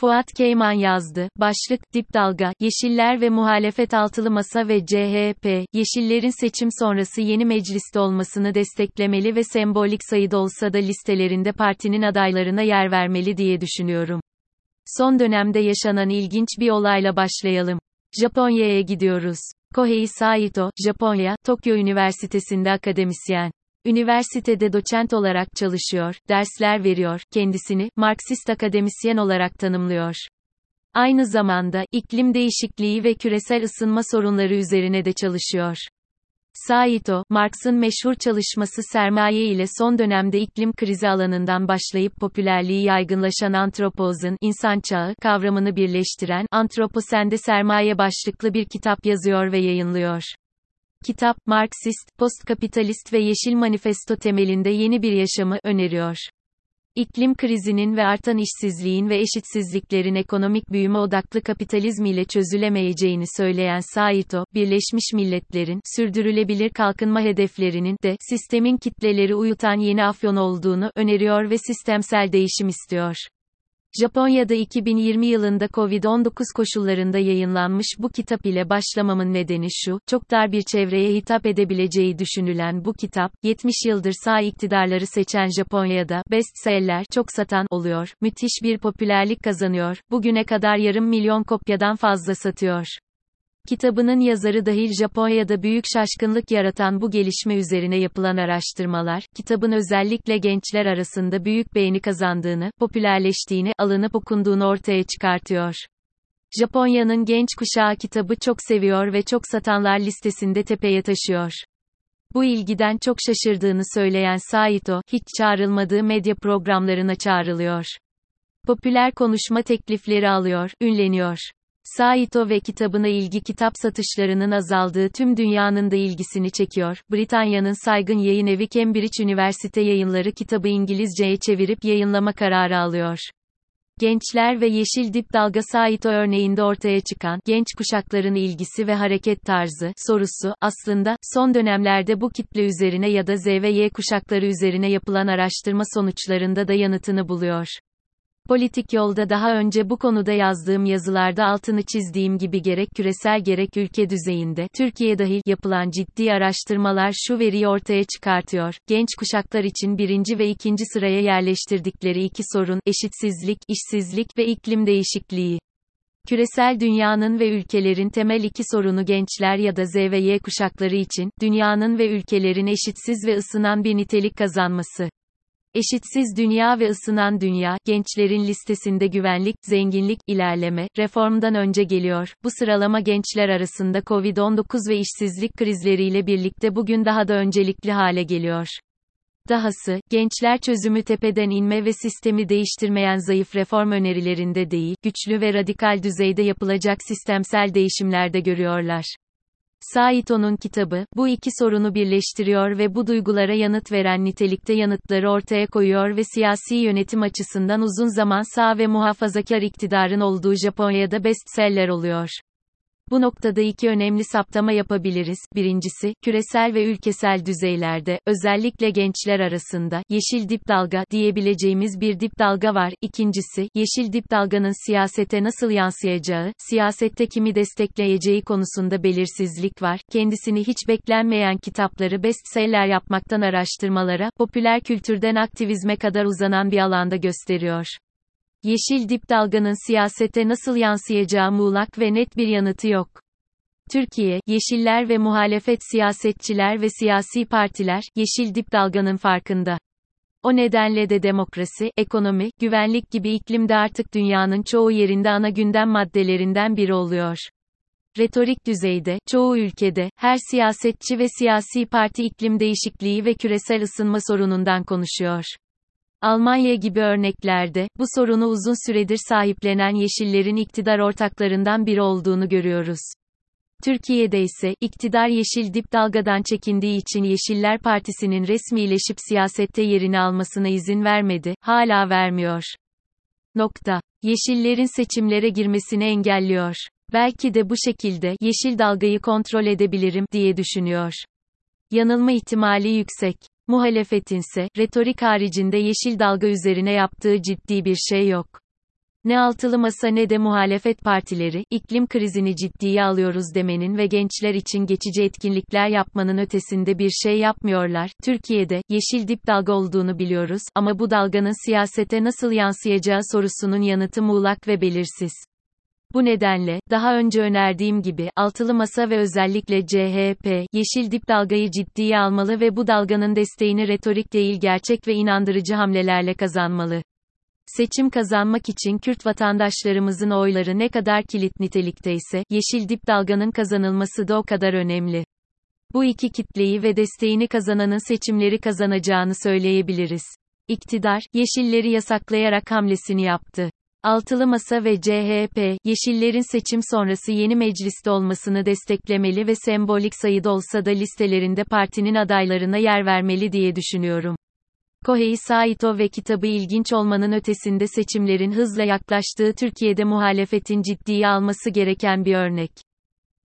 Fuat Keyman yazdı. Başlık, dip dalga, Yeşiller ve Muhalefet Altılı Masa ve CHP, Yeşillerin seçim sonrası yeni mecliste olmasını desteklemeli ve sembolik sayıda olsa da listelerinde partinin adaylarına yer vermeli diye düşünüyorum. Son dönemde yaşanan ilginç bir olayla başlayalım. Japonya'ya gidiyoruz. Kohei Saito, Japonya, Tokyo Üniversitesi'nde akademisyen. Üniversitede doçent olarak çalışıyor, dersler veriyor, kendisini, Marksist akademisyen olarak tanımlıyor. Aynı zamanda, iklim değişikliği ve küresel ısınma sorunları üzerine de çalışıyor. Saito, Marx'ın meşhur çalışması Sermaye ile son dönemde iklim krizi alanından başlayıp popülerliği yaygınlaşan antropozun insan çağı kavramını birleştiren Antroposende Sermaye başlıklı bir kitap yazıyor ve yayınlıyor. Kitap, Marksist, postkapitalist ve Yeşil Manifesto temelinde yeni bir yaşamı öneriyor. İklim krizinin ve artan işsizliğin ve eşitsizliklerin ekonomik büyüme odaklı kapitalizm ile çözülemeyeceğini söyleyen Saito, Birleşmiş Milletler'in sürdürülebilir kalkınma hedeflerinin de sistemin kitleleri uyutan yeni afyon olduğunu öneriyor ve sistemsel değişim istiyor. Japonya'da 2020 yılında Covid-19 koşullarında yayınlanmış bu kitap ile başlamamın nedeni şu, çok dar bir çevreye hitap edebileceği düşünülen bu kitap, 70 yıldır sağ iktidarları seçen Japonya'da, bestseller, çok satan oluyor, müthiş bir popülerlik kazanıyor, bugüne kadar yarım milyon kopyadan fazla satıyor. Kitabının yazarı dahil Japonya'da büyük şaşkınlık yaratan bu gelişme üzerine yapılan araştırmalar, kitabın özellikle gençler arasında büyük beğeni kazandığını, popülerleştiğini, alınıp okunduğunu ortaya çıkartıyor. Japonya'nın genç kuşağı kitabı çok seviyor ve çok satanlar listesinde tepeye taşıyor. Bu ilgiden çok şaşırdığını söyleyen Saito, hiç çağrılmadığı medya programlarına çağrılıyor. Popüler konuşma teklifleri alıyor, ünleniyor. Saito ve kitabına ilgi kitap satışlarının azaldığı tüm dünyanın da ilgisini çekiyor. Britanya'nın saygın yayın evi Cambridge Üniversite Yayınları kitabı İngilizceye çevirip yayınlama kararı alıyor. Gençler ve Yeşil Dip Dalga Saito örneğinde ortaya çıkan genç kuşakların ilgisi ve hareket tarzı sorusu aslında son dönemlerde bu kitle üzerine ya da Z ve Y kuşakları üzerine yapılan araştırma sonuçlarında da yanıtını buluyor. Politik yolda daha önce bu konuda yazdığım yazılarda altını çizdiğim gibi gerek küresel gerek ülke düzeyinde, Türkiye dahil yapılan ciddi araştırmalar şu veriyi ortaya çıkartıyor. Genç kuşaklar için birinci ve ikinci sıraya yerleştirdikleri iki sorun, eşitsizlik, işsizlik ve iklim değişikliği. Küresel dünyanın ve ülkelerin temel iki sorunu gençler ya da Z ve Y kuşakları için, dünyanın ve ülkelerin eşitsiz ve ısınan bir nitelik kazanması. Eşitsiz dünya ve ısınan dünya, gençlerin listesinde güvenlik, zenginlik, ilerleme, reformdan önce geliyor. Bu sıralama gençler arasında Covid-19 ve işsizlik krizleriyle birlikte bugün daha da öncelikli hale geliyor. Dahası, gençler çözümü tepeden inme ve sistemi değiştirmeyen zayıf reform önerilerinde değil, güçlü ve radikal düzeyde yapılacak sistemsel değişimlerde görüyorlar. Saito'nun kitabı, bu iki sorunu birleştiriyor ve bu duygulara yanıt veren nitelikte yanıtları ortaya koyuyor ve siyasi yönetim açısından uzun zaman sağ ve muhafazakar iktidarın olduğu Japonya'da bestseller oluyor. Bu noktada iki önemli saptama yapabiliriz. Birincisi, küresel ve ülkesel düzeylerde, özellikle gençler arasında, yeşil dip dalga diyebileceğimiz bir dip dalga var. İkincisi, yeşil dip dalganın siyasete nasıl yansıyacağı, siyasette kimi destekleyeceği konusunda belirsizlik var. Kendisini hiç beklenmeyen kitapları bestseller yapmaktan araştırmalara, popüler kültürden aktivizme kadar uzanan bir alanda gösteriyor. Yeşil dip dalganın siyasete nasıl yansıyacağı muğlak ve net bir yanıtı yok. Türkiye, yeşiller ve muhalefet siyasetçiler ve siyasi partiler, yeşil dip dalganın farkında. O nedenle de demokrasi, ekonomi, güvenlik gibi iklimde artık dünyanın çoğu yerinde ana gündem maddelerinden biri oluyor. Retorik düzeyde, çoğu ülkede, her siyasetçi ve siyasi parti iklim değişikliği ve küresel ısınma sorunundan konuşuyor. Almanya gibi örneklerde, bu sorunu uzun süredir sahiplenen Yeşillerin iktidar ortaklarından biri olduğunu görüyoruz. Türkiye'de ise, iktidar yeşil dip dalgadan çekindiği için Yeşiller Partisi'nin resmileşip siyasette yerini almasına izin vermedi, hala vermiyor. Nokta. Yeşillerin seçimlere girmesini engelliyor. Belki de bu şekilde, yeşil dalgayı kontrol edebilirim, diye düşünüyor. Yanılma ihtimali yüksek. Muhalefetinse, retorik haricinde yeşil dalga üzerine yaptığı ciddi bir şey yok. Ne altılı masa ne de muhalefet partileri, iklim krizini ciddiye alıyoruz demenin ve gençler için geçici etkinlikler yapmanın ötesinde bir şey yapmıyorlar. Türkiye'de, yeşil dip dalga olduğunu biliyoruz, ama bu dalganın siyasete nasıl yansıyacağı sorusunun yanıtı muğlak ve belirsiz. Bu nedenle, daha önce önerdiğim gibi, altılı masa ve özellikle CHP, yeşil dip dalgayı ciddiye almalı ve bu dalganın desteğini retorik değil gerçek ve inandırıcı hamlelerle kazanmalı. Seçim kazanmak için Kürt vatandaşlarımızın oyları ne kadar kilit nitelikteyse, yeşil dip dalganın kazanılması da o kadar önemli. Bu iki kitleyi ve desteğini kazananın seçimleri kazanacağını söyleyebiliriz. İktidar, yeşilleri yasaklayarak hamlesini yaptı. Altılı Masa ve CHP, Yeşillerin seçim sonrası yeni mecliste olmasını desteklemeli ve sembolik sayıda olsa da listelerinde partinin adaylarına yer vermeli diye düşünüyorum. Kohei Saito ve kitabı ilginç olmanın ötesinde seçimlerin hızla yaklaştığı Türkiye'de muhalefetin ciddiye alması gereken bir örnek.